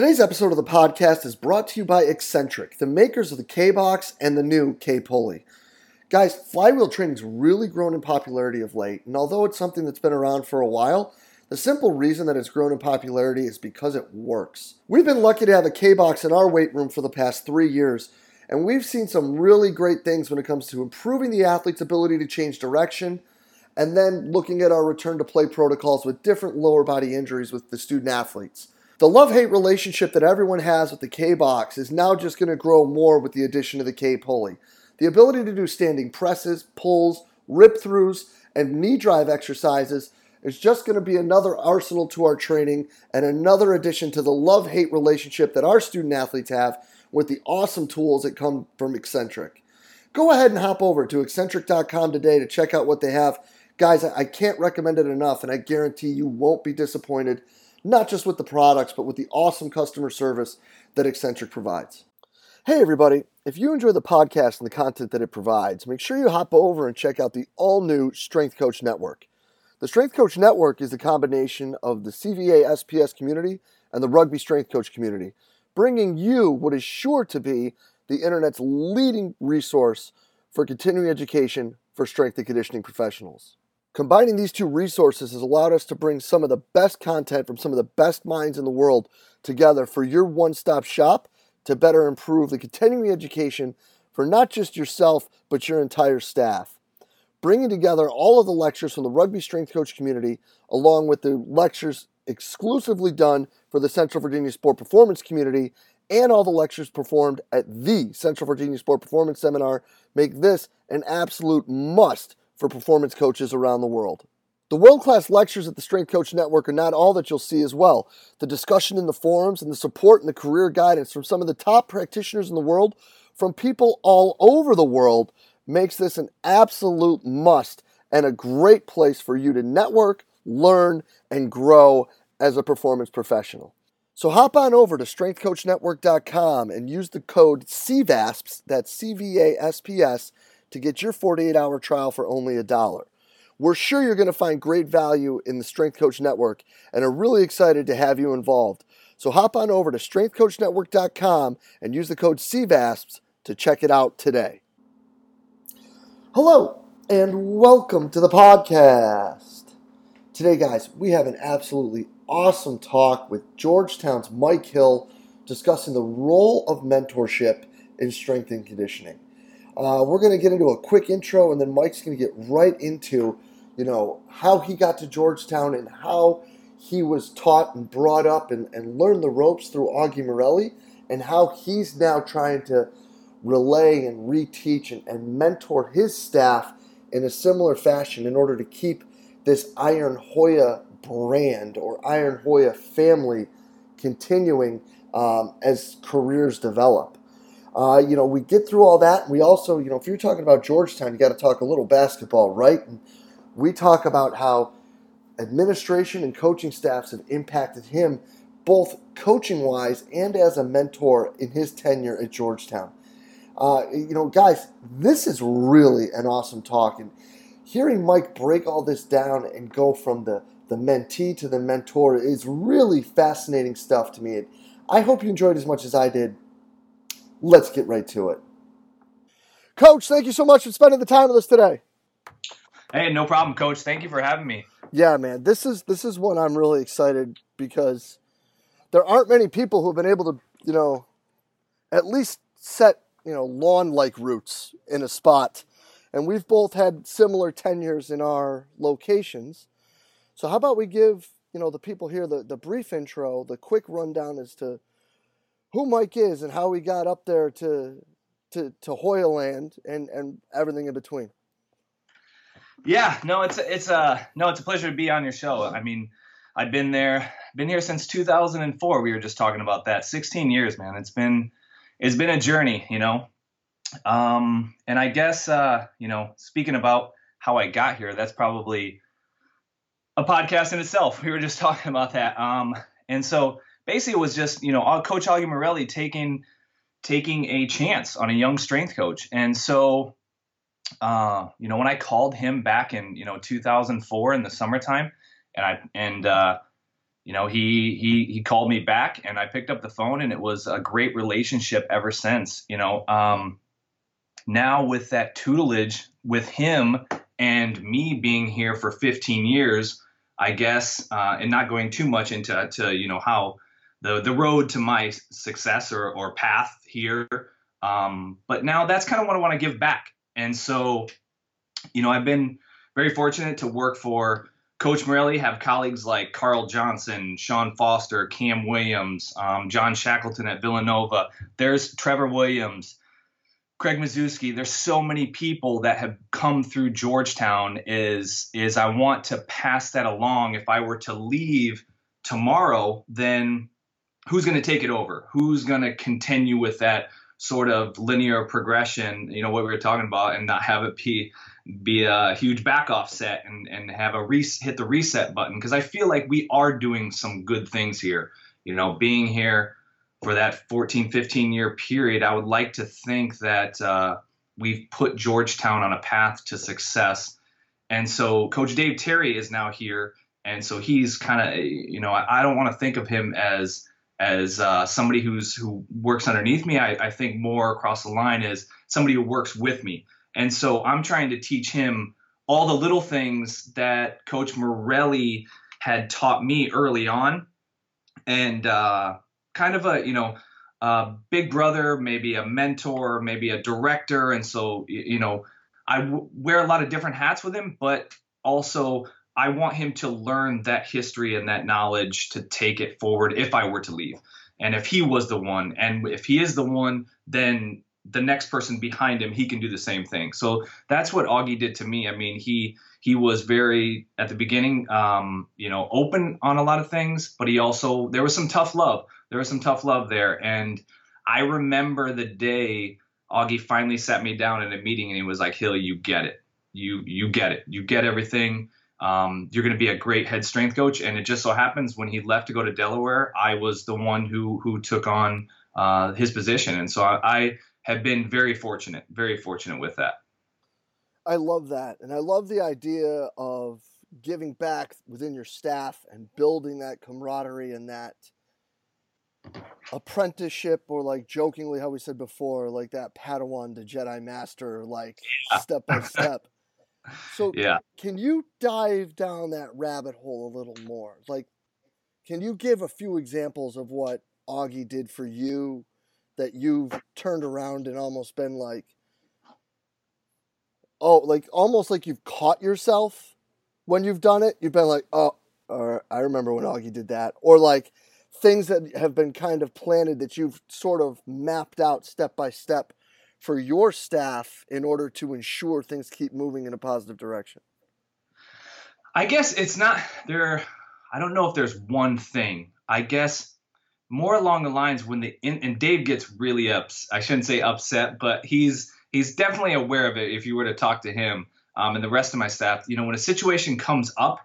Today's episode of the podcast is brought to you by Exxentric, the makers of the K Box and the new K Pulley. Guys, flywheel training's really grown in popularity of late, and although it's something that's been around for a while, the simple reason that it's grown in popularity is because it works. We've been lucky to have a K Box in our weight room for the past three years, and we've seen some really great things when it comes to improving the athlete's ability to change direction, and then looking at our return to play protocols with different lower body injuries with the student athletes. The love hate relationship that everyone has with the K box is now just going to grow more with the addition of the K pulley. The ability to do standing presses, pulls, rip throughs, and knee drive exercises is just going to be another arsenal to our training and another addition to the love hate relationship that our student athletes have with the awesome tools that come from Exxentric. Go ahead and hop over to exxentric.com today to check out what they have. Guys, I can't recommend it enough, and I guarantee you won't be disappointed not just with the products, but with the awesome customer service that Exxentric provides. Hey, everybody. If you enjoy the podcast and the content that it provides, make sure you hop over and check out the all new Strength Coach Network. The Strength Coach Network is the combination of the CVA SPS community and the Rugby Strength Coach community, bringing you what is sure to be the internet's leading resource for continuing education for strength and conditioning professionals. Combining these two resources has allowed us to bring some of the best content from some of the best minds in the world together for your one stop shop to better improve the continuing education for not just yourself, but your entire staff. Bringing together all of the lectures from the rugby strength coach community, along with the lectures exclusively done for the Central Virginia Sport Performance community, and all the lectures performed at the Central Virginia Sport Performance Seminar, make this an absolute must for performance coaches around the world. The world class lectures at the Strength Coach Network are not all that you'll see as well. The discussion in the forums and the support and the career guidance from some of the top practitioners in the world, from people all over the world, makes this an absolute must and a great place for you to network, learn, and grow as a performance professional. So hop on over to strengthcoachnetwork.com and use the code CVASPS, that's C V A S P S, to get your 48 hour trial for only a dollar. We're sure you're going to find great value in the Strength Coach Network and are really excited to have you involved. So hop on over to strengthcoachnetwork.com and use the code CVASPS to check it out today. Hello, and welcome to the podcast. Today, guys, we have an absolutely awesome talk with Georgetown's Mike Hill discussing the role of mentorship in strength and conditioning. Uh, we're going to get into a quick intro, and then Mike's going to get right into, you know, how he got to Georgetown and how he was taught and brought up and, and learned the ropes through Augie Maurelli, and how he's now trying to relay and reteach and, and mentor his staff in a similar fashion in order to keep this Iron Hoya brand or Iron Hoya family continuing um, as careers develop. Uh, you know, we get through all that. We also, you know, if you're talking about Georgetown, you got to talk a little basketball, right? And we talk about how administration and coaching staffs have impacted him both coaching wise and as a mentor in his tenure at Georgetown. Uh, you know, guys, this is really an awesome talk. And hearing Mike break all this down and go from the, the mentee to the mentor is really fascinating stuff to me. I hope you enjoyed as much as I did let's get right to it. Coach, thank you so much for spending the time with us today. Hey, no problem, Coach. Thank you for having me. Yeah, man, this is this is one I'm really excited because there aren't many people who've been able to, you know, at least set you know lawn-like roots in a spot, and we've both had similar tenures in our locations. So how about we give you know the people here the the brief intro, the quick rundown as to who Mike is and how he got up there to to to Hoya Land and and everything in between. Yeah, no, it's it's a no, it's a pleasure to be on your show. I mean, I've been there, been here since 2004. We were just talking about that. 16 years, man. It's been it's been a journey, you know. Um, and I guess uh, you know, speaking about how I got here, that's probably a podcast in itself. We were just talking about that. Um, and so basically it was just you know Coach Augie Maurelli taking taking a chance on a young strength coach, and so uh, you know when I called him back in you know 2004 in the summertime, and I and uh, you know, he he he called me back, and I picked up the phone, and it was a great relationship ever since. You know, um, now with that tutelage with him and me being here for 15 years, I guess, uh, and not going too much into to you know how the the road to my success or or path here. Um, but now that's kind of what I want to give back, and so, you know, I've been very fortunate to work for Coach Maurelli, have colleagues like Carl Johnson, Sean Foster, Cam Williams, um, John Shackleton at Villanova. There's Trevor Williams, Craig Mazuski. There's so many people that have come through Georgetown. Is is I want to pass that along. If I were to leave tomorrow, then who's going to take it over? Who's going to continue with that sort of linear progression? You know what we were talking about, and not have it be be a huge back offset and and have a re- hit the reset button because I feel like we are doing some good things here. You know, being here for that 14, 15 year period, I would like to think that uh, we've put Georgetown on a path to success. And so Coach Dave Terry is now here, and so he's kind of, you know, I, I don't want to think of him as as uh, somebody who's who works underneath me. I, I think more across the line is somebody who works with me. And so I'm trying to teach him all the little things that Coach Maurelli had taught me early on, and uh, kind of a you know a big brother, maybe a mentor, maybe a director, and so you know I wear a lot of different hats with him, but also I want him to learn that history and that knowledge to take it forward if I were to leave. And if he was the one, and if he is the one, then the next person behind him, he can do the same thing. So that's what Augie did to me. I mean, he he was very at the beginning, um, you know, open on a lot of things, but he also there was some tough love. There was some tough love there, and I remember the day Augie finally sat me down in a meeting and he was like, "Hill, you get it. You you get it. You get everything." Um, you're going to be a great head strength coach. And it just so happens when he left to go to Delaware, I was the one who who took on uh, his position. And so I, I, have been very fortunate, very fortunate with that. I love that. And I love the idea of giving back within your staff and building that camaraderie and that apprenticeship or like jokingly how we said before like that padawan to jedi master like yeah. step by step so yeah. can you dive down that rabbit hole a little more? Like can you give a few examples of what augie did for you that you've turned around and almost been like, oh, like almost like you've caught yourself when you've done it? You've been like, oh, or I remember when Augie did that, or like things that have been kind of planted that you've sort of mapped out step by step for your staff in order to ensure things keep moving in a positive direction? I guess it's not there. I don't know if there's one thing. I guess more along the lines when the and Dave gets really ups. I shouldn't say upset, but he's he's definitely aware of it. If you were to talk to him um, and the rest of my staff, you know, when a situation comes up,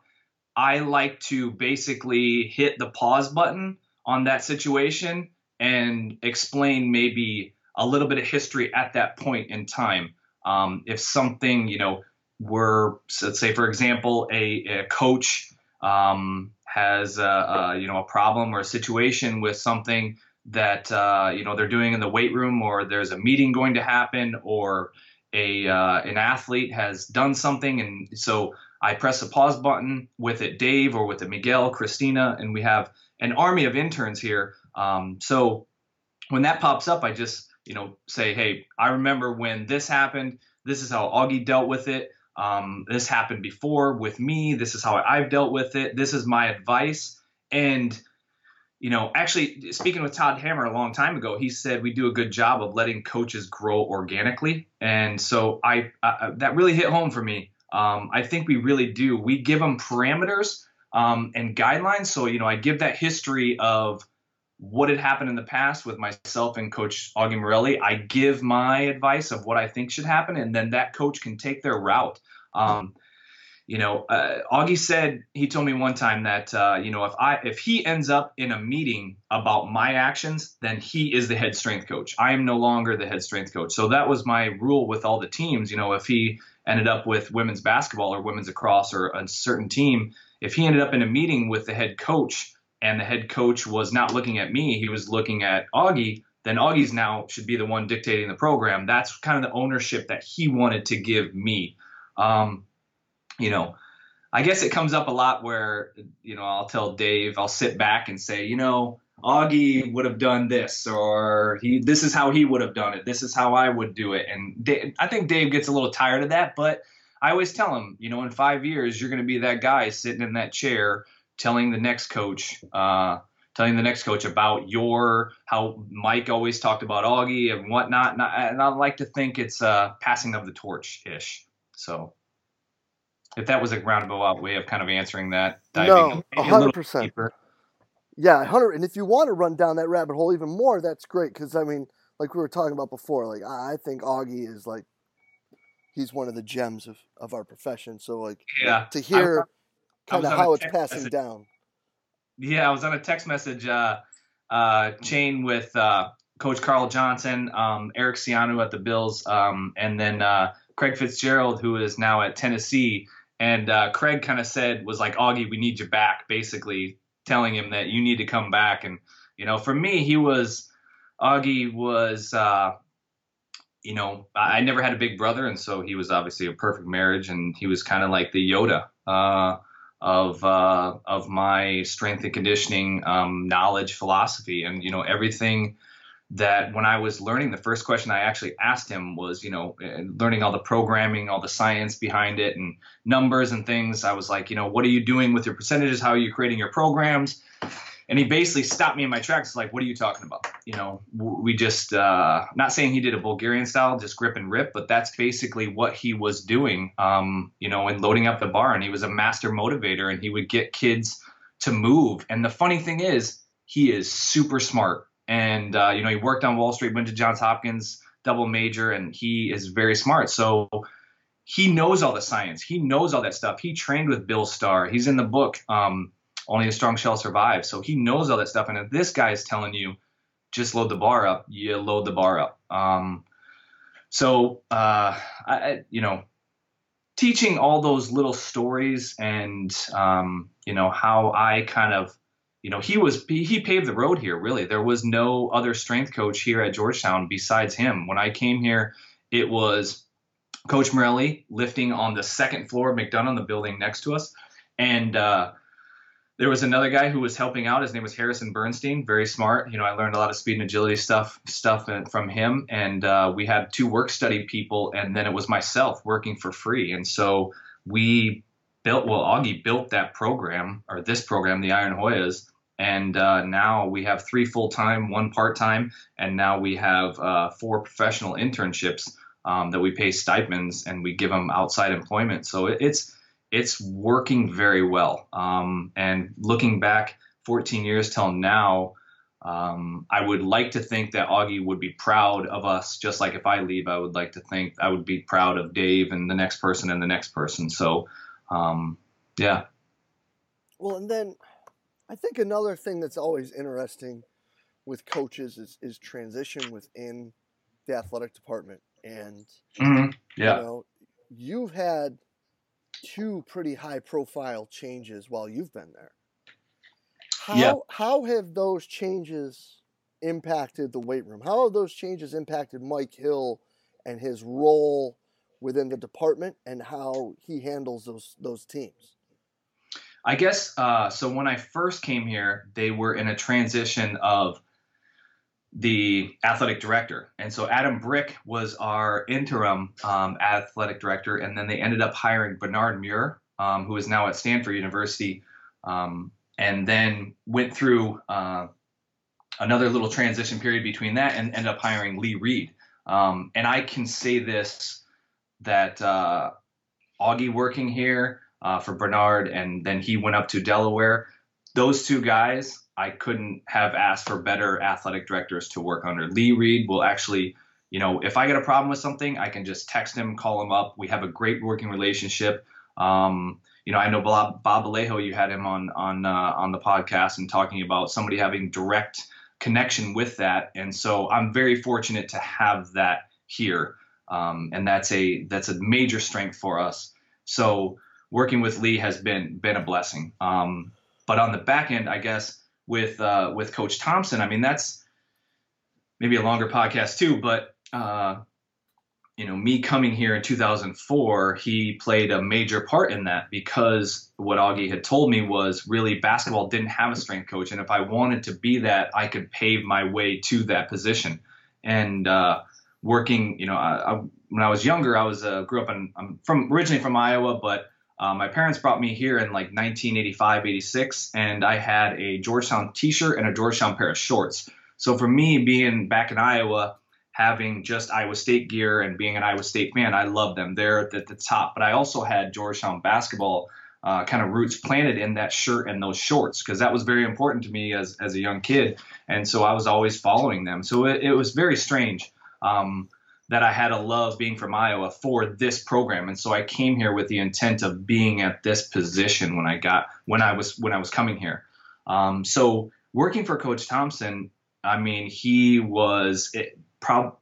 I like to basically hit the pause button on that situation and explain maybe a little bit of history at that point in time. Um, if something, you know, were let's say for example, a, a coach um, has a, a, you know a problem or a situation with something that uh, you know they're doing in the weight room, or there's a meeting going to happen, or a uh, an athlete has done something, and so I press a pause button with it, Dave, or with it, Miguel, Christina, and we have an army of interns here. Um, so when that pops up, I just you know say, hey, I remember when this happened. This is how Augie dealt with it. Um, this happened before with me. This is how I've dealt with it. This is my advice. And, you know, actually, speaking with Todd Hammer a long time ago, he said we do a good job of letting coaches grow organically. And so I, I that really hit home for me. Um, I think we really do. We give them parameters um, and guidelines. So, you know, I give that history of what had happened in the past with myself and Coach Augie Maurelli. I give my advice of what I think should happen, and then that coach can take their route. Um, you know, uh, Augie said he told me one time that uh, you know if I if he ends up in a meeting about my actions, then he is the head strength coach. I am no longer the head strength coach. So that was my rule with all the teams. You know, if he ended up with women's basketball or women's lacrosse or a certain team, if he ended up in a meeting with the head coach and the head coach was not looking at me, he was looking at Augie, then Augie's now should be the one dictating the program. That's kind of the ownership that he wanted to give me. Um, you know, I guess it comes up a lot where, you know, I'll tell Dave, I'll sit back and say, you know, Augie would have done this, or he, this is how he would have done it. This is how I would do it. And Dave, I think Dave gets a little tired of that, but I always tell him, you know, in five years, you're going to be that guy sitting in that chair telling the next coach, uh, telling the next coach about your how Mike always talked about Augie and whatnot. And I, and I like to think it's uh, passing of the torch ish. So if that was a roundabout way of kind of answering that, diving no, hundred percent. Yeah, hundred. And if you want to run down that rabbit hole even more, that's great because I mean, like we were talking about before, like I think Augie is like he's one of the gems of, of our profession. So like, yeah, to hear kind of how it's passing message. down. Yeah, I was on a text message uh, uh, chain with uh, Coach Carl Johnson, um, Eric Ciano at the Bills, um, and then uh, Craig Fitzgerald, who is now at Tennessee. And uh, Craig kind of said, was like, Augie, we need you back, basically telling him that you need to come back. And, you know, for me, he was, Augie was, uh, you know, I never had a big brother, and so he was obviously a perfect marriage, and he was kind of like the Yoda uh, of uh, of my strength and conditioning um, knowledge philosophy, and you know everything that when I was learning, the first question I actually asked him was, you know, uh, learning all the programming, all the science behind it, and numbers and things. I was like, you know, what are you doing with your percentages? How are you creating your programs? And he basically stopped me in my tracks. Like what are you talking about? You know we just uh, not saying he did a bulgarian style just grip and rip but that's basically what he was doing um, you know and loading up the bar. And he was a master motivator and he would get kids to move. And the funny thing is he is super smart. And uh, you know he worked on wall street went to johns hopkins double major and he is very smart. So he knows all the science. He knows all that stuff. He trained with bill starr. He's in the book um, only a strong shall survive. So he knows all that stuff. And if this guy is telling you, just load the bar up, you load the bar up. Um, so, uh, I, you know, teaching all those little stories and, um, you know, how I kind of, you know, he was, he, he paved the road here, really. There was no other strength coach here at Georgetown besides him. When I came here, it was Coach Maurelli lifting on the second floor of McDonough, the building next to us. And, uh, there was another guy who was helping out. His name was Harrison Bernstein. Very smart. You know, I learned a lot of speed and agility stuff stuff from him. And uh, we had two work study people, and then it was myself working for free. And so we built. Well, Augie built that program or this program, the Iron Hoyas. And uh, now we have three full time, one part time, and now we have uh, four professional internships um, that we pay stipends and we give them outside employment. So it, it's it's working very well. Um, and looking back 14 years till now, um, I would like to think that Augie would be proud of us, just like if I leave, I would like to think I would be proud of Dave and the next person and the next person. So, um, yeah. Well, and then I think another thing that's always interesting with coaches is, is transition within the athletic department. And, mm-hmm. yeah. you know, you've had two pretty high profile changes while you've been there. How yeah. how have those changes impacted the weight room? How have those changes impacted Mike Hill and his role within the department and how he handles those those teams? I guess uh, so. When I first came here, they were in a transition of the athletic director. And so Adam Brick was our interim um, athletic director, and then they ended up hiring Bernard Muir, um, who is now at Stanford University, um, and then went through uh, another little transition period between that and ended up hiring Lee Reed. Um, and I can say this that uh, Augie working here uh, for Bernard, and then he went up to Delaware. Those two guys I couldn't have asked for better athletic directors to work under. Lee Reed will actually, you know, if I get a problem with something, I can just text him, call him up. We have a great working relationship. Um, you know, I know Bob, Bob Alejo, you had him on on uh, on the podcast and talking about somebody having direct connection with that, and so I'm very fortunate to have that here, um, and that's a that's a major strength for us. So working with Lee has been been a blessing. Um, but on the back end, I guess with uh, with Coach Thompson, I mean that's maybe a longer podcast too, but uh, you know, me coming here in 2004, he played a major part in that because what Augie had told me was really basketball didn't have a strength coach, and if I wanted to be that, I could pave my way to that position. And uh, working, you know, I, I, when I was younger, I was uh, grew up in I'm from originally from Iowa, but uh, my parents brought me here in like 1985, 86, and I had a Georgetown T-shirt and a Georgetown pair of shorts. So for me, being back in Iowa having just Iowa State gear and being an Iowa State fan, I love them. They're at the top. But I also had Georgetown basketball uh, kind of roots planted in that shirt and those shorts because that was very important to me as, as a young kid. And so I was always following them. So it, it was very strange um, that I had a love being from Iowa for this program. And so I came here with the intent of being at this position when I got when I was when I was coming here. Um, so working for Coach Thompson, I mean, he was it, prob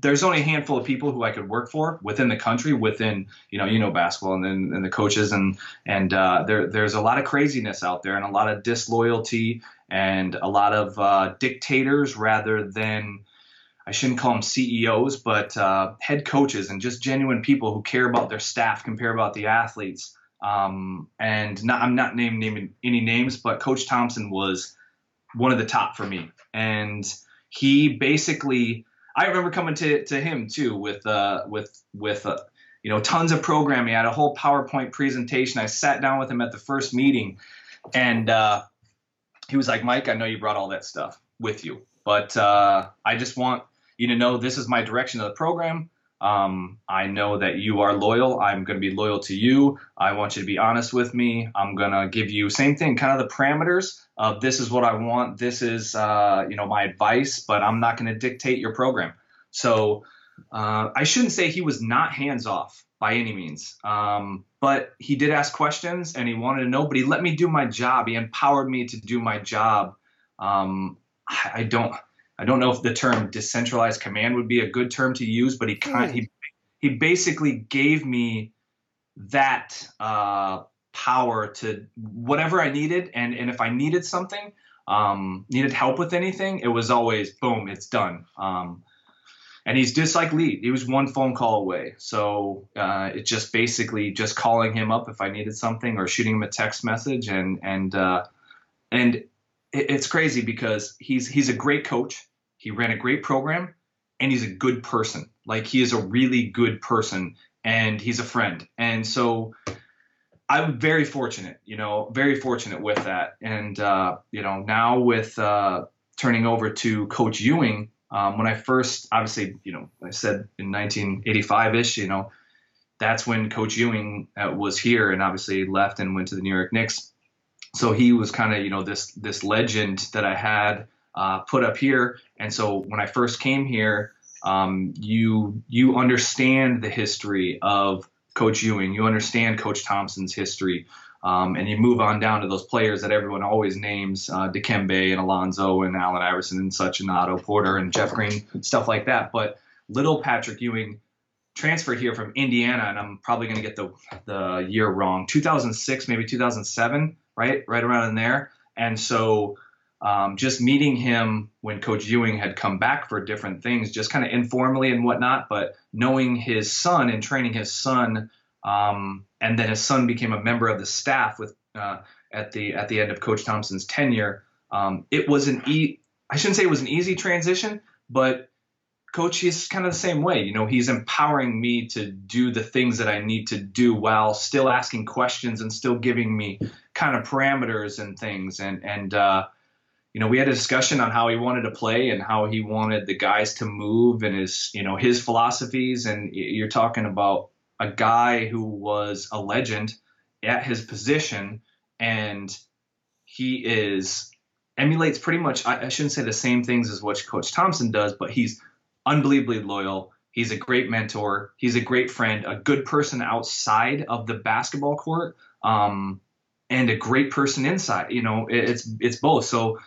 there's only a handful of people who I could work for within the country, within you know you know basketball and then and the coaches and and uh, there there's a lot of craziness out there and a lot of disloyalty and a lot of uh, dictators rather than I shouldn't call them CEOs, but uh, head coaches and just genuine people who care about their staff, care about the athletes. Um, and not, I'm not naming, naming any names, but Coach Thompson was one of the top for me, and he basically I remember coming to, to him too with uh, with with uh, you know tons of programming. I had a whole PowerPoint presentation. I sat down with him at the first meeting, and uh, he was like, "Mike, I know you brought all that stuff with you, but uh, I just want you to know this is my direction of the program. Um, I know that you are loyal. I'm going to be loyal to you. I want you to be honest with me. I'm going to give you same thing, kind of the parameters of this is what I want. This is, uh, you know, my advice, but I'm not going to dictate your program. So uh, I shouldn't say he was not hands off by any means, um, but he did ask questions and he wanted to know. But he let me do my job. He empowered me to do my job. Um, I, I don't. I don't know if the term decentralized command would be a good term to use, but he kind he he basically gave me that uh, power to whatever I needed, and and if I needed something, um, needed help with anything, it was always boom, it's done. Um, and he's just like Lee. He was one phone call away. So uh, it's just basically just calling him up if I needed something or shooting him a text message. And and uh, and it's crazy because he's he's a great coach. He ran a great program, and he's a good person. Like he is a really good person, and he's a friend. And so I'm very fortunate, you know, very fortunate with that. And uh, you know, now with uh, turning over to Coach Ewing, um, when I first, obviously, you know, I said in 1985ish, you know, that's when Coach Ewing uh, was here, and obviously left and went to the New York Knicks so he was kind of you know this this legend that I had uh, put up here. And so when I first came here, um, you you understand the history of Coach Ewing, you understand Coach Thompson's history, um, and you move on down to those players that everyone always names, uh, Dikembe and Alonzo and Allen Iverson and such, and Otto Porter and Jeff Green, stuff like that. But little Patrick Ewing transferred here from Indiana, and I'm probably going to get the the year wrong, 2006, maybe 2007 right, right around in there. And so um, just meeting him when Coach Ewing had come back for different things, just kind of informally and whatnot, but knowing his son and training his son, um, and then his son became a member of the staff with uh, at the at the end of Coach Thompson's tenure. Um, it was an e I shouldn't say it was an easy transition, but coach is kind of the same way. You know, he's empowering me to do the things that I need to do while still asking questions and still giving me kind of parameters and things. And and uh, you know, we had a discussion on how he wanted to play and how he wanted the guys to move and his you know his philosophies. And you're talking about a guy who was a legend at his position, and he is emulates pretty much I, I shouldn't say the same things as what Coach Thompson does, but he's unbelievably loyal. He's a great mentor. He's a great friend, a good person outside of the basketball court, um, and a great person inside. You know, it's it's both. So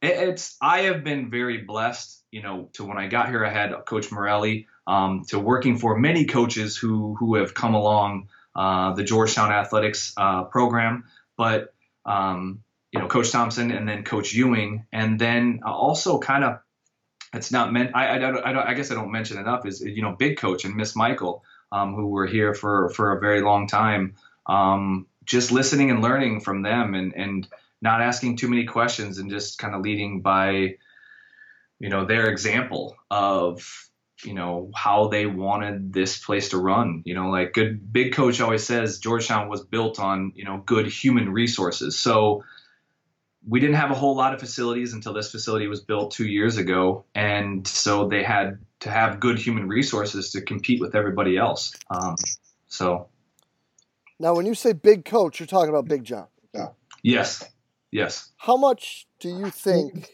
it's I have been very blessed. You know, to when I got here, I had Coach Maurelli. Um, to working for many coaches who who have come along uh, the Georgetown athletics uh, program, but um, you know, Coach Thompson and then Coach Ewing, and then also kind of it's not meant. I, I, I, don't, I guess I don't mention enough is you know Big Coach and Miss Michael, um, who were here for for a very long time. Um, just listening and learning from them, and and not asking too many questions, and just kind of leading by, you know, their example of you know how they wanted this place to run you know like good big coach always says georgetown was built on you know good human resources so we didn't have a whole lot of facilities until this facility was built two years ago and so they had to have good human resources to compete with everybody else um, so now when you say big coach you're talking about big john yeah. yes yes how much do you think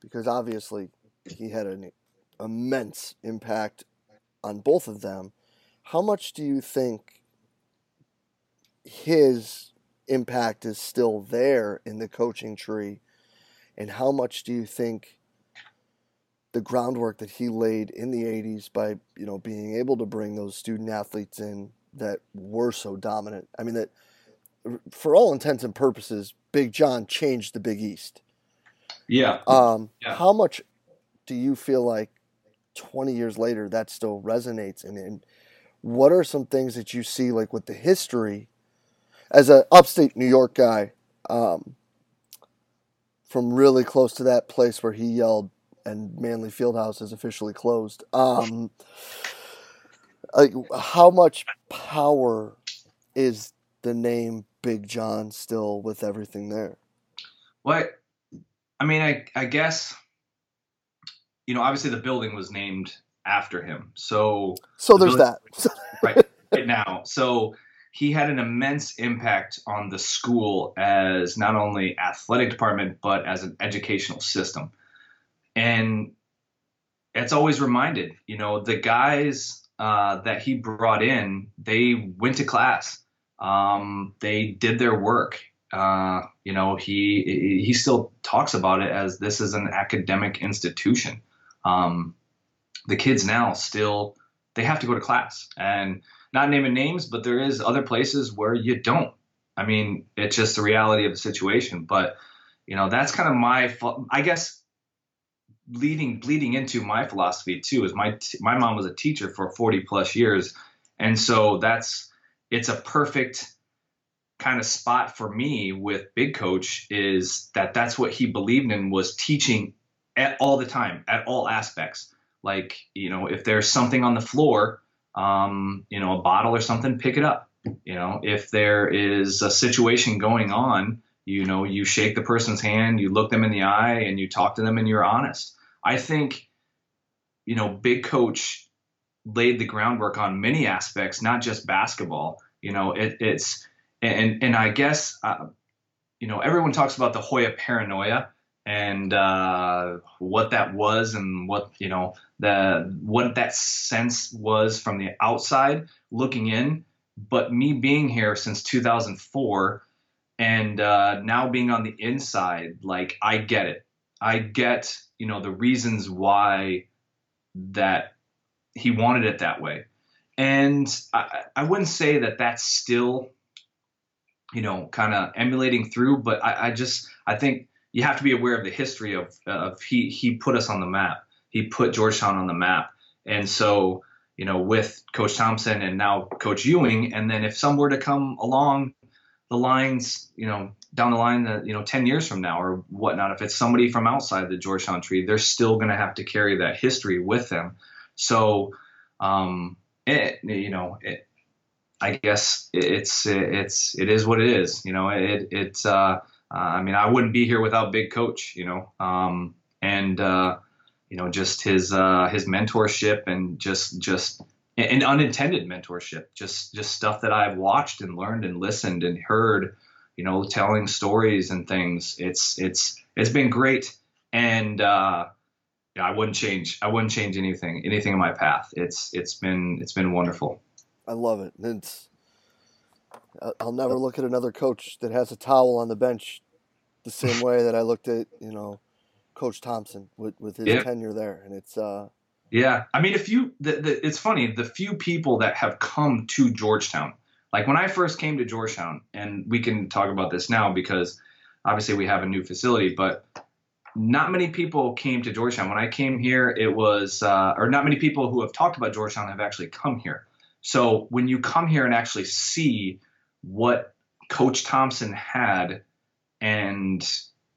because obviously he had an immense impact on both of them. How much do you think his impact is still there in the coaching tree? And how much do you think the groundwork that he laid in the 80s by, you know, being able to bring those student athletes in that were so dominant? I mean, that for all intents and purposes, Big John changed the Big East. Yeah. Um, yeah. How much do you feel like 20 years later that still resonates and, and what are some things that you see like with the history as a upstate new york guy um, from really close to that place where he yelled and manley fieldhouse is officially closed um, like how much power is the name big john still with everything there what i mean i, I guess you know, obviously the building was named after him. So So there's that. right, right now. So he had an immense impact on the school as not only athletic department but as an educational system. And it's always reminded, you know, the guys uh, that he brought in, they went to class. Um, they did their work. Uh, you know, he he still talks about it as this is an academic institution um, the kids now still they have to go to class and not naming names, but there is other places where you don't. I mean, it's just the reality of the situation. But you know, that's kind of my, I guess, leading bleeding into my philosophy too. Is my my mom was a teacher for 40 plus years, and so that's it's a perfect kind of spot for me with Big Coach is that that's what he believed in was teaching at all the time at all aspects. Like you know, if there's something on the floor, um, you know, a bottle or something, pick it up. You know, if there is a situation going on, you know, you shake the person's hand, you look them in the eye, and you talk to them, and you're honest. I think, you know, Big Coach laid the groundwork on many aspects, not just basketball. You know, it, it's and and I guess uh, you know everyone talks about the Hoya paranoia, and uh, what that was and what you know the what that sense was from the outside looking in. But me being here since 2004 and uh, now being on the inside like i get it. I get you know the reasons why that he wanted it that way. And i, I wouldn't say that that's still you know kind of emulating through but I, I just i think you have to be aware of the history of, of he he put us on the map. He put Georgetown on the map, and so you know with Coach Thompson and now Coach Ewing, and then if some were to come along the lines, you know down the line that you know 10 years from now or whatnot, if it's somebody from outside the Georgetown tree, they're still going to have to carry that history with them. So um, it you know it, I guess it's it's it is what it is. You know it it's uh uh, I mean, I wouldn't be here without Big Coach, you know, um, and uh, you know, just his uh, his mentorship and just just an unintended mentorship, just just stuff that I've watched and learned and listened and heard, you know, telling stories and things. It's it's it's been great, and uh, yeah, I wouldn't change I wouldn't change anything anything in my path. It's it's been it's been wonderful. I love it. It's I'll never look at another coach that has a towel on the bench the same way that I looked at you know Coach Thompson with with his yeah. tenure there, and it's uh yeah. I mean, if you the, the, it's funny the few people that have come to Georgetown, Like when I first came to Georgetown, and we can talk about this now because obviously we have a new facility, but not many people came to Georgetown. When I came here, it was, uh, or not many people who have talked about Georgetown have actually come here. So when you come here and actually see what Coach Thompson had and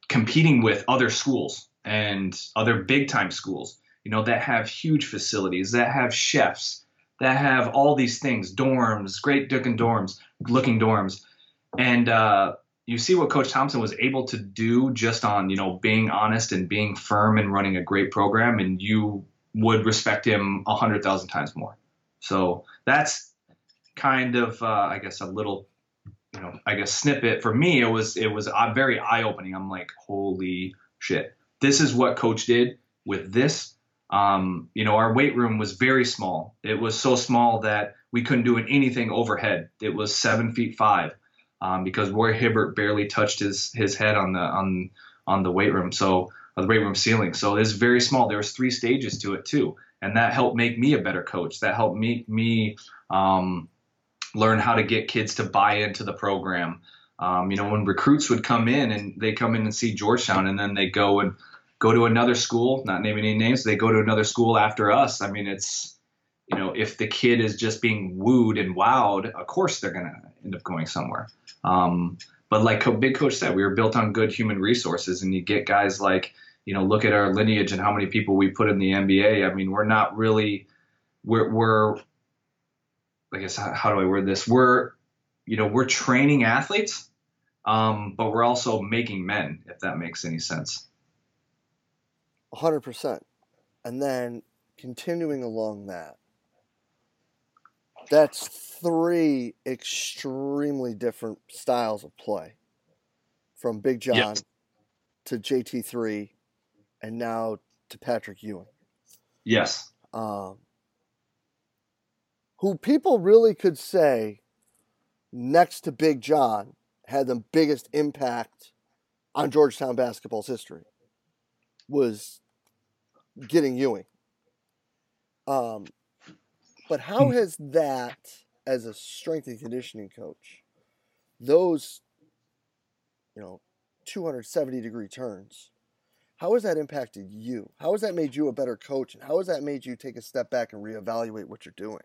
competing with other schools and other big time schools, you know, that have huge facilities, that have chefs, that have all these things, dorms, great looking dorms, looking dorms. And, uh, you see what Coach Thompson was able to do just on, you know, being honest and being firm and running a great program, and you would respect him a hundred thousand times more. So that's kind of, uh, I guess, a little, you know, I guess snippet for me. It was it was uh, very eye opening. I'm like, holy shit, this is what Coach did with this. Um, you know, our weight room was very small. It was so small that we couldn't do anything overhead. It was seven feet five um, because Roy Hibbert barely touched his his head on the on on the weight room. So the weight room ceiling. So it's very small. There was three stages to it too, and that helped make me a better coach. That helped make me um, learn how to get kids to buy into the program. Um, you know, when recruits would come in and they come in and see Georgetown, and then they go and go to another school, not naming any names, they go to another school after us. I mean, it's you know, if the kid is just being wooed and wowed, of course they're gonna end up going somewhere. Um, but like Big Coach said, we were built on good human resources, and you get guys like, you know, look at our lineage and how many people we put in the NBA. I mean, we're not really, we're, we're I guess, how, how do I word this? We're, you know, we're training athletes, um, but we're also making men, if that makes any sense. 100%. And then continuing along that, that's three extremely different styles of play from Big John yep. to JT3 and now to Patrick Ewing. Yes. Um, who people really could say next to Big John had the biggest impact on Georgetown basketball's history was getting Ewing. Um, but how hmm. has that, as a strength and conditioning coach, those, you know, 270 degree turns, how has that impacted you? How has that made you a better coach? And how has that made you take a step back and reevaluate what you're doing?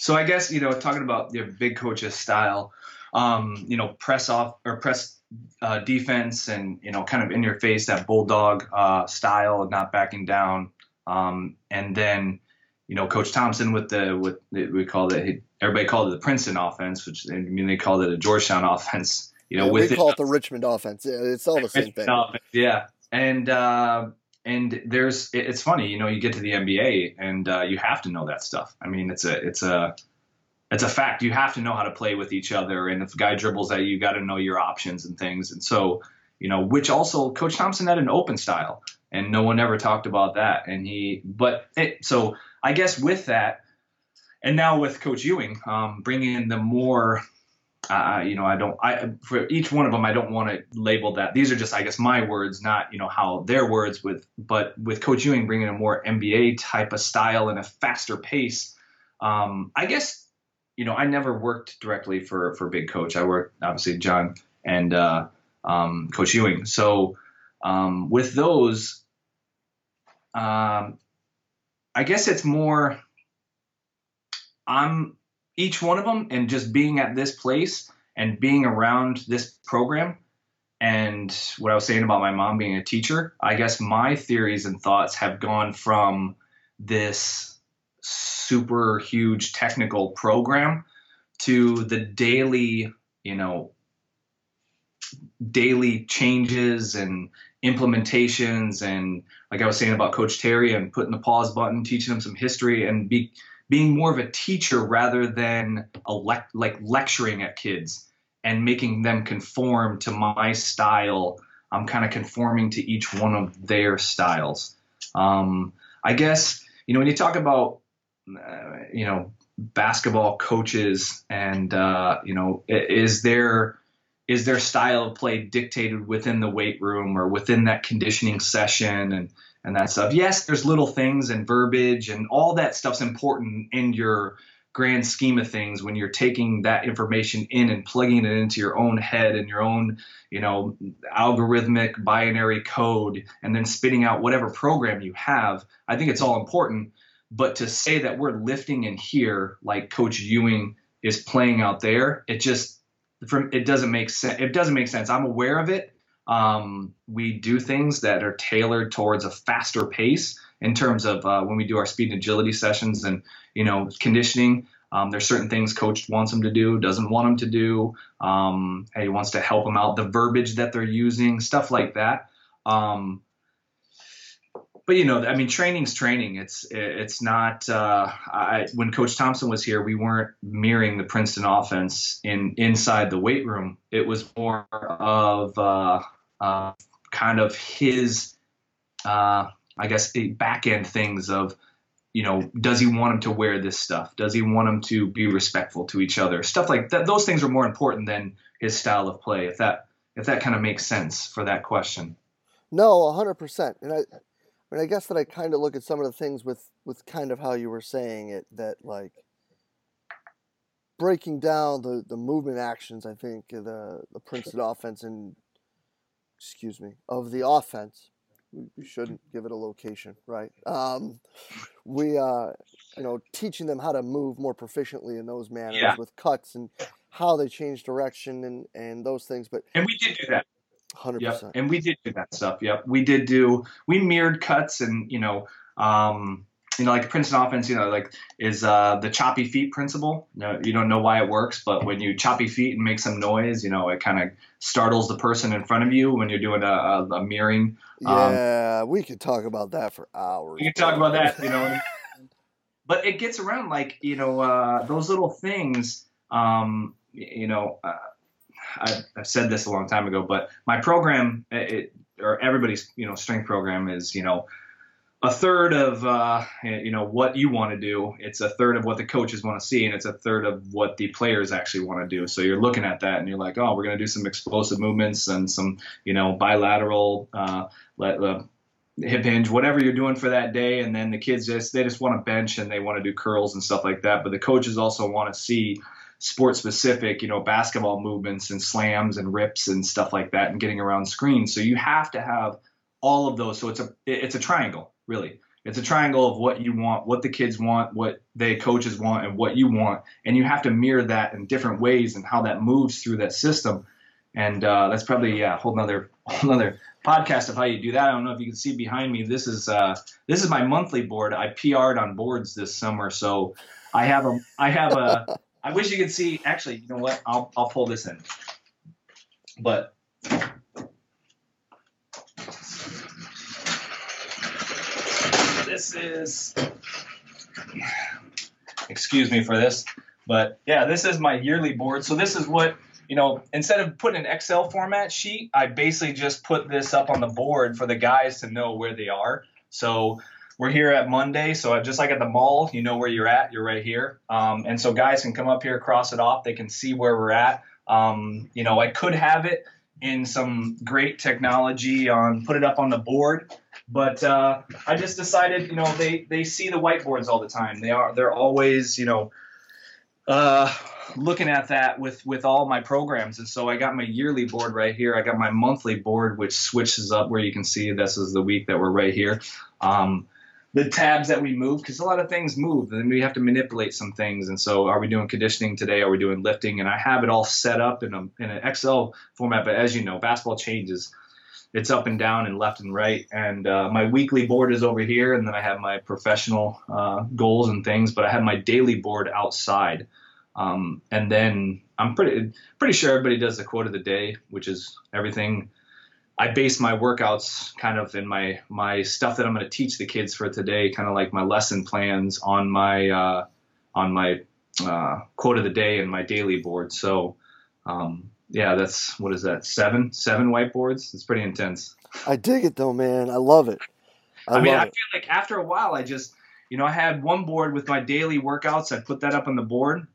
So I guess you know, talking about your big coach's style, um, you know, press off or press uh, defense, and you know, kind of in your face that bulldog uh, style, not backing down, um, and then you know, Coach Thompson with the with we call it everybody called it the Princeton offense, which I mean they called it a Georgetown offense. You know, yeah, with we call it, it the Richmond offense. Yeah, it's all the same thing. Offense, yeah, and uh, and there's it's funny, you know, you get to the NBA and uh, you have to know that stuff. I mean, it's a it's a it's a fact. You have to know how to play with each other, and if a guy dribbles at you, you got to know your options and things. And so, you know, which also Coach Thompson had an open style, and no one ever talked about that. And he, but it, so I guess with that, and now with Coach Ewing, um, bringing in the more, you know, I don't, I for each one of them, I don't want to label that. These are just, I guess, my words, not you know how their words with, but with Coach Ewing bringing a more NBA type of style and a faster pace. Um, I guess, you know, I never worked directly for for Big Coach. I worked obviously John and uh, um, Coach Ewing. So um, with those, um, I guess it's more I'm each one of them and just being at this place and being around this program and what I was saying about my mom being a teacher, I guess my theories and thoughts have gone from this super huge technical program to the daily, you know, daily changes and implementations and like I was saying about Coach Terry and putting the pause button, teaching them some history and be being more of a teacher rather than like lecturing at kids and making them conform to my style. I'm kind of conforming to each one of their styles. Um, I guess you know when you talk about uh, you know basketball coaches and uh, you know is there is their style of play dictated within the weight room or within that conditioning session and and that stuff. Yes, there's little things and verbiage and all that stuff's important in your grand scheme of things when you're taking that information in and plugging it into your own head and your own you know algorithmic binary code and then spitting out whatever program you have i think it's all important but to say that we're lifting in here like coach ewing is playing out there it just from it doesn't make sense it doesn't make sense i'm aware of it um, we do things that are tailored towards a faster pace in terms of uh, when we do our speed and agility sessions and you know conditioning. Um, there's certain things coach wants them to do, doesn't want them to do. Um, he wants to help them out. The verbiage that they're using, stuff like that. Um, but you know, I mean, training's training. It's it's not. Uh, I, when Coach Thompson was here, we weren't mirroring the Princeton offense in inside the weight room. It was more of uh, uh, kind of his, uh, I guess, back end things of, you know, does he want him to wear this stuff? Does he want him to be respectful to each other? Stuff like that. Those things are more important than his style of play. If that if that kind of makes sense for that question. No, hundred percent. And I, I mean, I guess that I kind of look at some of the things with with kind of how you were saying it that like breaking down the the movement actions. I think the the Princeton offense and excuse me, of the offense. We, we shouldn't give it a location, right? Um, we, uh, you know, teaching them how to move more proficiently in those manners yeah. with cuts and how they change direction and, and those things. But and we did do that. Hundred yep. percent. And we did do that stuff. Yep, we did do. We mirrored cuts and you know, um, you know, like Princeton offense, you know, like is uh, the choppy feet principle. You, know, you don't know why it works, but when you choppy feet and make some noise, you know, it kind of startles the person in front of you when you're doing a, a, a mirroring. Um, yeah, we could talk about that for hours. We could talk about that, you know. but it gets around like you know uh, those little things. Um, you know, uh, I, I said this a long time ago, but my program, it, or everybody's you know strength program is you know a third of uh, you know what you want to do. It's a third of what the coaches want to see, and it's a third of what the players actually want to do. So you're looking at that, and you're like, oh, we're going to do some explosive movements and some you know bilateral uh, let, uh, hip hinge, whatever you're doing for that day. And then the kids just they just want to bench and they want to do curls and stuff like that. But the coaches also want to see sport specific, you know, basketball movements and slams and rips and stuff like that, and getting around screens. So you have to have all of those. So it's a it's a triangle really. It's a triangle of what you want, what the kids want, what the coaches want, and what you want. And you have to mirror that in different ways and how that moves through that system. And uh, that's probably yeah, a whole another whole another podcast of how you do that. I don't know if you can see behind me. This is uh, this is my monthly board. I PR'd on boards this summer, so I have a I have a. I wish you could see. Actually, you know what? I'll I'll pull this in. But this is, excuse me for this, but yeah, this is my yearly board. So this is what, you know, instead of putting an Excel format sheet, I basically just put this up on the board for the guys to know where they are. So we're here at Monday, so just like at the mall, you know where you're at. You're right here, um, and so guys can come up here, cross it off. They can see where we're at. Um, you know, I could have it in some great technology on put it up on the board, but uh, I just decided, you know, they they see the whiteboards all the time. They are they're always, you know, uh, looking at that with with all my programs. And so I got my yearly board right here. I got my monthly board, which switches up where you can see this is the week that we're right here. Um, the tabs that we move because a lot of things move and we have to manipulate some things and so are we doing conditioning today are we doing lifting and i have it all set up in, a, in an excel format but as you know basketball changes it's up and down and left and right. And uh, my weekly board is over here, and then I have my professional uh, goals and things. But I have my daily board outside, um, and then I'm pretty pretty sure everybody does the quote of the day, which is everything. I base my workouts kind of in my my stuff that I'm going to teach the kids for today, kind of like my lesson plans on my uh, on my uh, quote of the day and my daily board. So um, yeah, that's what is that? Seven, seven whiteboards. It's pretty intense. I dig it though, man. I love it. I, I mean, I feel like after a while, I just, you know, I had one board with my daily workouts. I put that up on the board.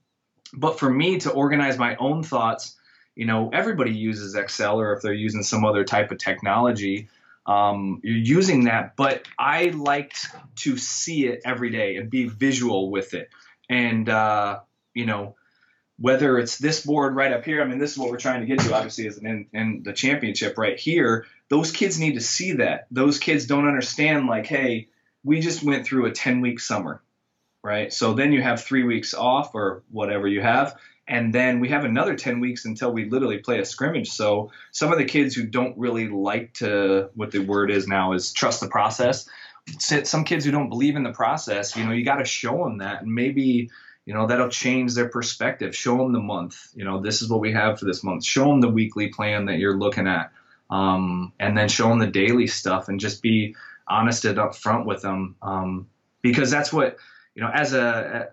But for me to organize my own thoughts, you know, everybody uses Excel or if they're using some other type of technology, um, you're using that. But I liked to see it every day and be visual with it and uh, you know whether it's this board right up here. I mean, this is what we're trying to get to. Obviously, is in, in the championship right here. Those kids need to see that. Those kids don't understand like, hey, we just went through a 10 week summer, right? So then you have three weeks off or whatever you have. And then we have another 10 weeks until we literally play a scrimmage. So some of the kids who don't really like to, what the word is now is trust the process. Some kids who don't believe in the process, you know, you got to show them that. And maybe, you know, that'll change their perspective. Show them the month. You know, this is what we have for this month. Show them the weekly plan that you're looking at. Um, and then show them the daily stuff and just be honest and upfront with them. Um, because that's what, you know, as a,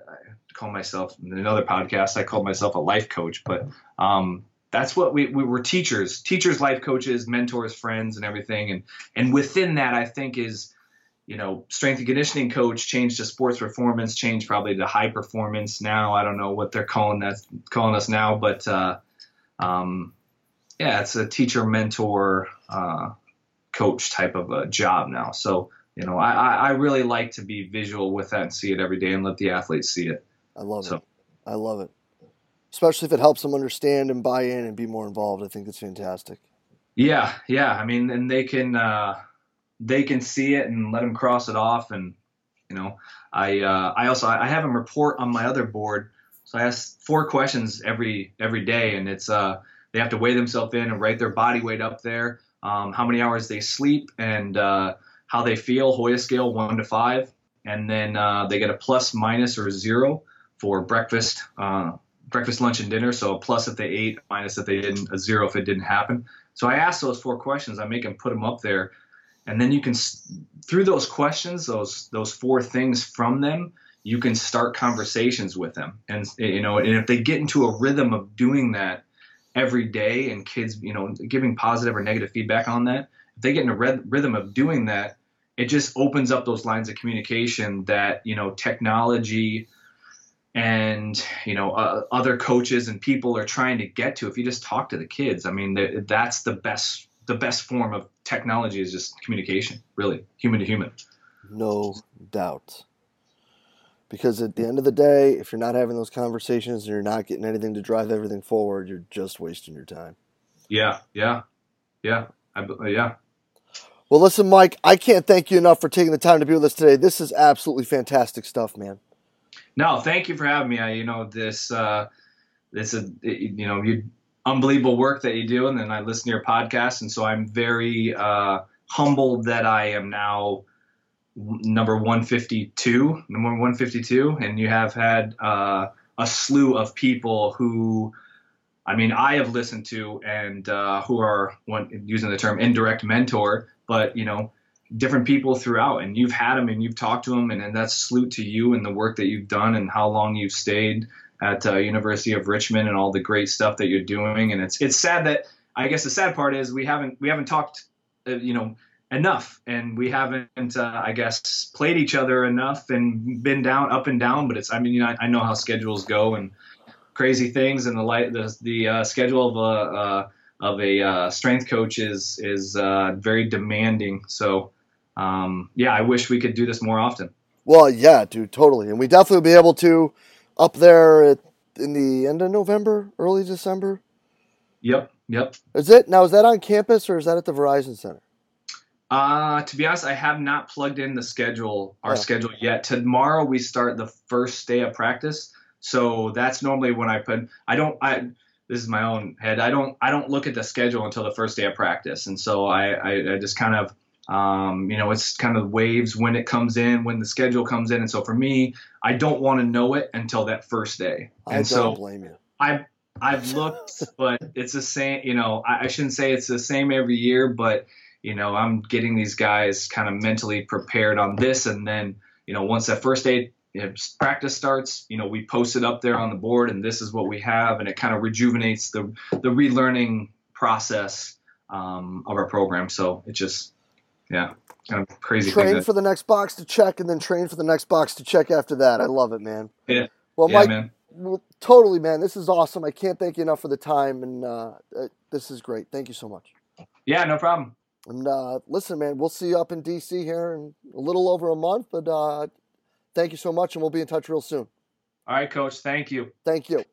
call myself in another podcast. I call myself a life coach, but um, that's what we, we were teachers, teachers, life coaches, mentors, friends, and everything. And and within that, I think is you know strength and conditioning coach changed to sports performance, changed probably to high performance. Now I don't know what they're calling that calling us now, but uh, um, yeah, it's a teacher mentor uh, coach type of a job now. So you know, I, I really like to be visual with that and see it every day and let the athletes see it. I love so. it. I love it. Especially if it helps them understand and buy in and be more involved. I think it's fantastic. Yeah, yeah. I mean, and they can uh, they can see it and let them cross it off. And you know, I uh, I also I have them report on my other board. So I ask four questions every every day, and it's uh they have to weigh themselves in and write their body weight up there, um, how many hours they sleep, and uh, how they feel, Hoya scale one to five, and then uh, they get a plus, minus, or zero for breakfast, uh, breakfast, lunch, and dinner. So plus if they ate, minus if they didn't, a zero if it didn't happen. So I ask those four questions. I make them put them up there, and then you can through those questions, those those four things from them, you can start conversations with them. And you know, and if they get into a rhythm of doing that every day, and kids, you know, giving positive or negative feedback on that, if they get in a rhythm of doing that, it just opens up those lines of communication that you know technology and you know uh, other coaches and people are trying to get to if you just talk to the kids i mean that's the best the best form of technology is just communication really human to human. No doubt. Because at the end of the day if you're not having those conversations and you're not getting anything to drive everything forward you're just wasting your time. Yeah yeah yeah I, yeah. Well listen mike i can't thank you enough for taking the time to be with us today. This is absolutely fantastic stuff man no, thank you for having me. I, you know, this uh, this is you know you unbelievable work that you do, and then I listen to your podcast, and so I'm very uh, humbled that I am now number 152, number 152, and you have had uh, a slew of people who. I mean, I have listened to and uh, who are one, using the term indirect mentor, but you know, different people throughout and you've had them and you've talked to them and, and that's salute to you and the work that you've done and how long you've stayed at uh, University of Richmond and all the great stuff that you're doing. And it's it's sad that I guess the sad part is we haven't we haven't talked uh, you know enough and we haven't uh, I guess played each other enough and been down up and down but it's I mean you know, I, I know how schedules go and crazy things and the light the the uh, schedule of a uh, of a uh, strength coach is is very demanding. So um, yeah, I wish we could do this more often. Well, yeah, dude, totally, and we definitely will be able to up there at, in the end of November, early December. Yep, yep. Is it now? Is that on campus or is that at the Verizon Center? Uh, to be honest, I have not plugged in the schedule, our yeah. schedule yet. Tomorrow we start the first day of practice, so that's normally when I put. I don't. I this is my own head. I don't. I don't look at the schedule until the first day of practice, and so I, I, I just kind of um, you know, it's kind of waves when it comes in, when the schedule comes in, and so for me, I don't want to know it until that first day. And I so blame you. I I've looked, but it's the same. You know, I, I shouldn't say it's the same every year, but you know, I'm getting these guys kind of mentally prepared on this, and then you know, once that first day you know, practice starts, you know, we post it up there on the board, and this is what we have, and it kind of rejuvenates the the relearning process um, of our program. So it just yeah, kind of crazy. Train that... for the next box to check, and then train for the next box to check after that. I love it, man. Yeah. Well, yeah, Mike, man. Well, totally, man. This is awesome. I can't thank you enough for the time, and uh, uh, this is great. Thank you so much. Yeah, no problem. And uh, listen, man, we'll see you up in DC here in a little over a month. But uh, thank you so much, and we'll be in touch real soon. All right, coach. Thank you. Thank you.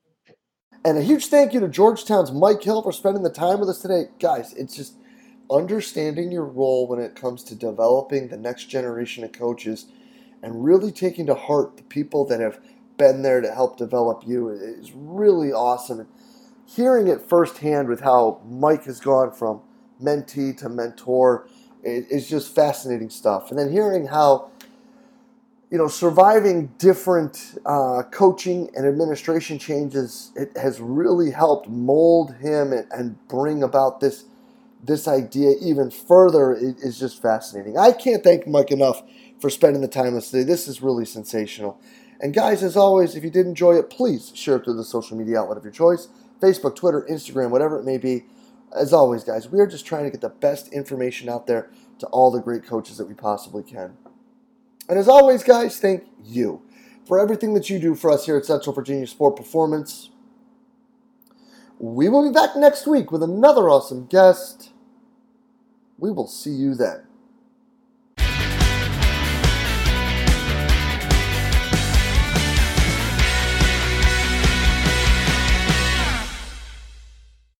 And a huge thank you to Georgetown's Mike Hill for spending the time with us today. Guys, it's just understanding your role when it comes to developing the next generation of coaches and really taking to heart the people that have been there to help develop you is really awesome. Hearing it firsthand with how Mike has gone from mentee to mentor is just fascinating stuff. And then hearing how you know, surviving different uh, coaching and administration changes, it has really helped mold him and, and bring about this this idea even further. is just fascinating. I can't thank Mike enough for spending the time with today. This is really sensational. And guys, as always, if you did enjoy it, please share it through the social media outlet of your choice Facebook, Twitter, Instagram, whatever it may be. As always, guys, we are just trying to get the best information out there to all the great coaches that we possibly can. And as always, guys, thank you for everything that you do for us here at Central Virginia Sport Performance. We will be back next week with another awesome guest. We will see you then.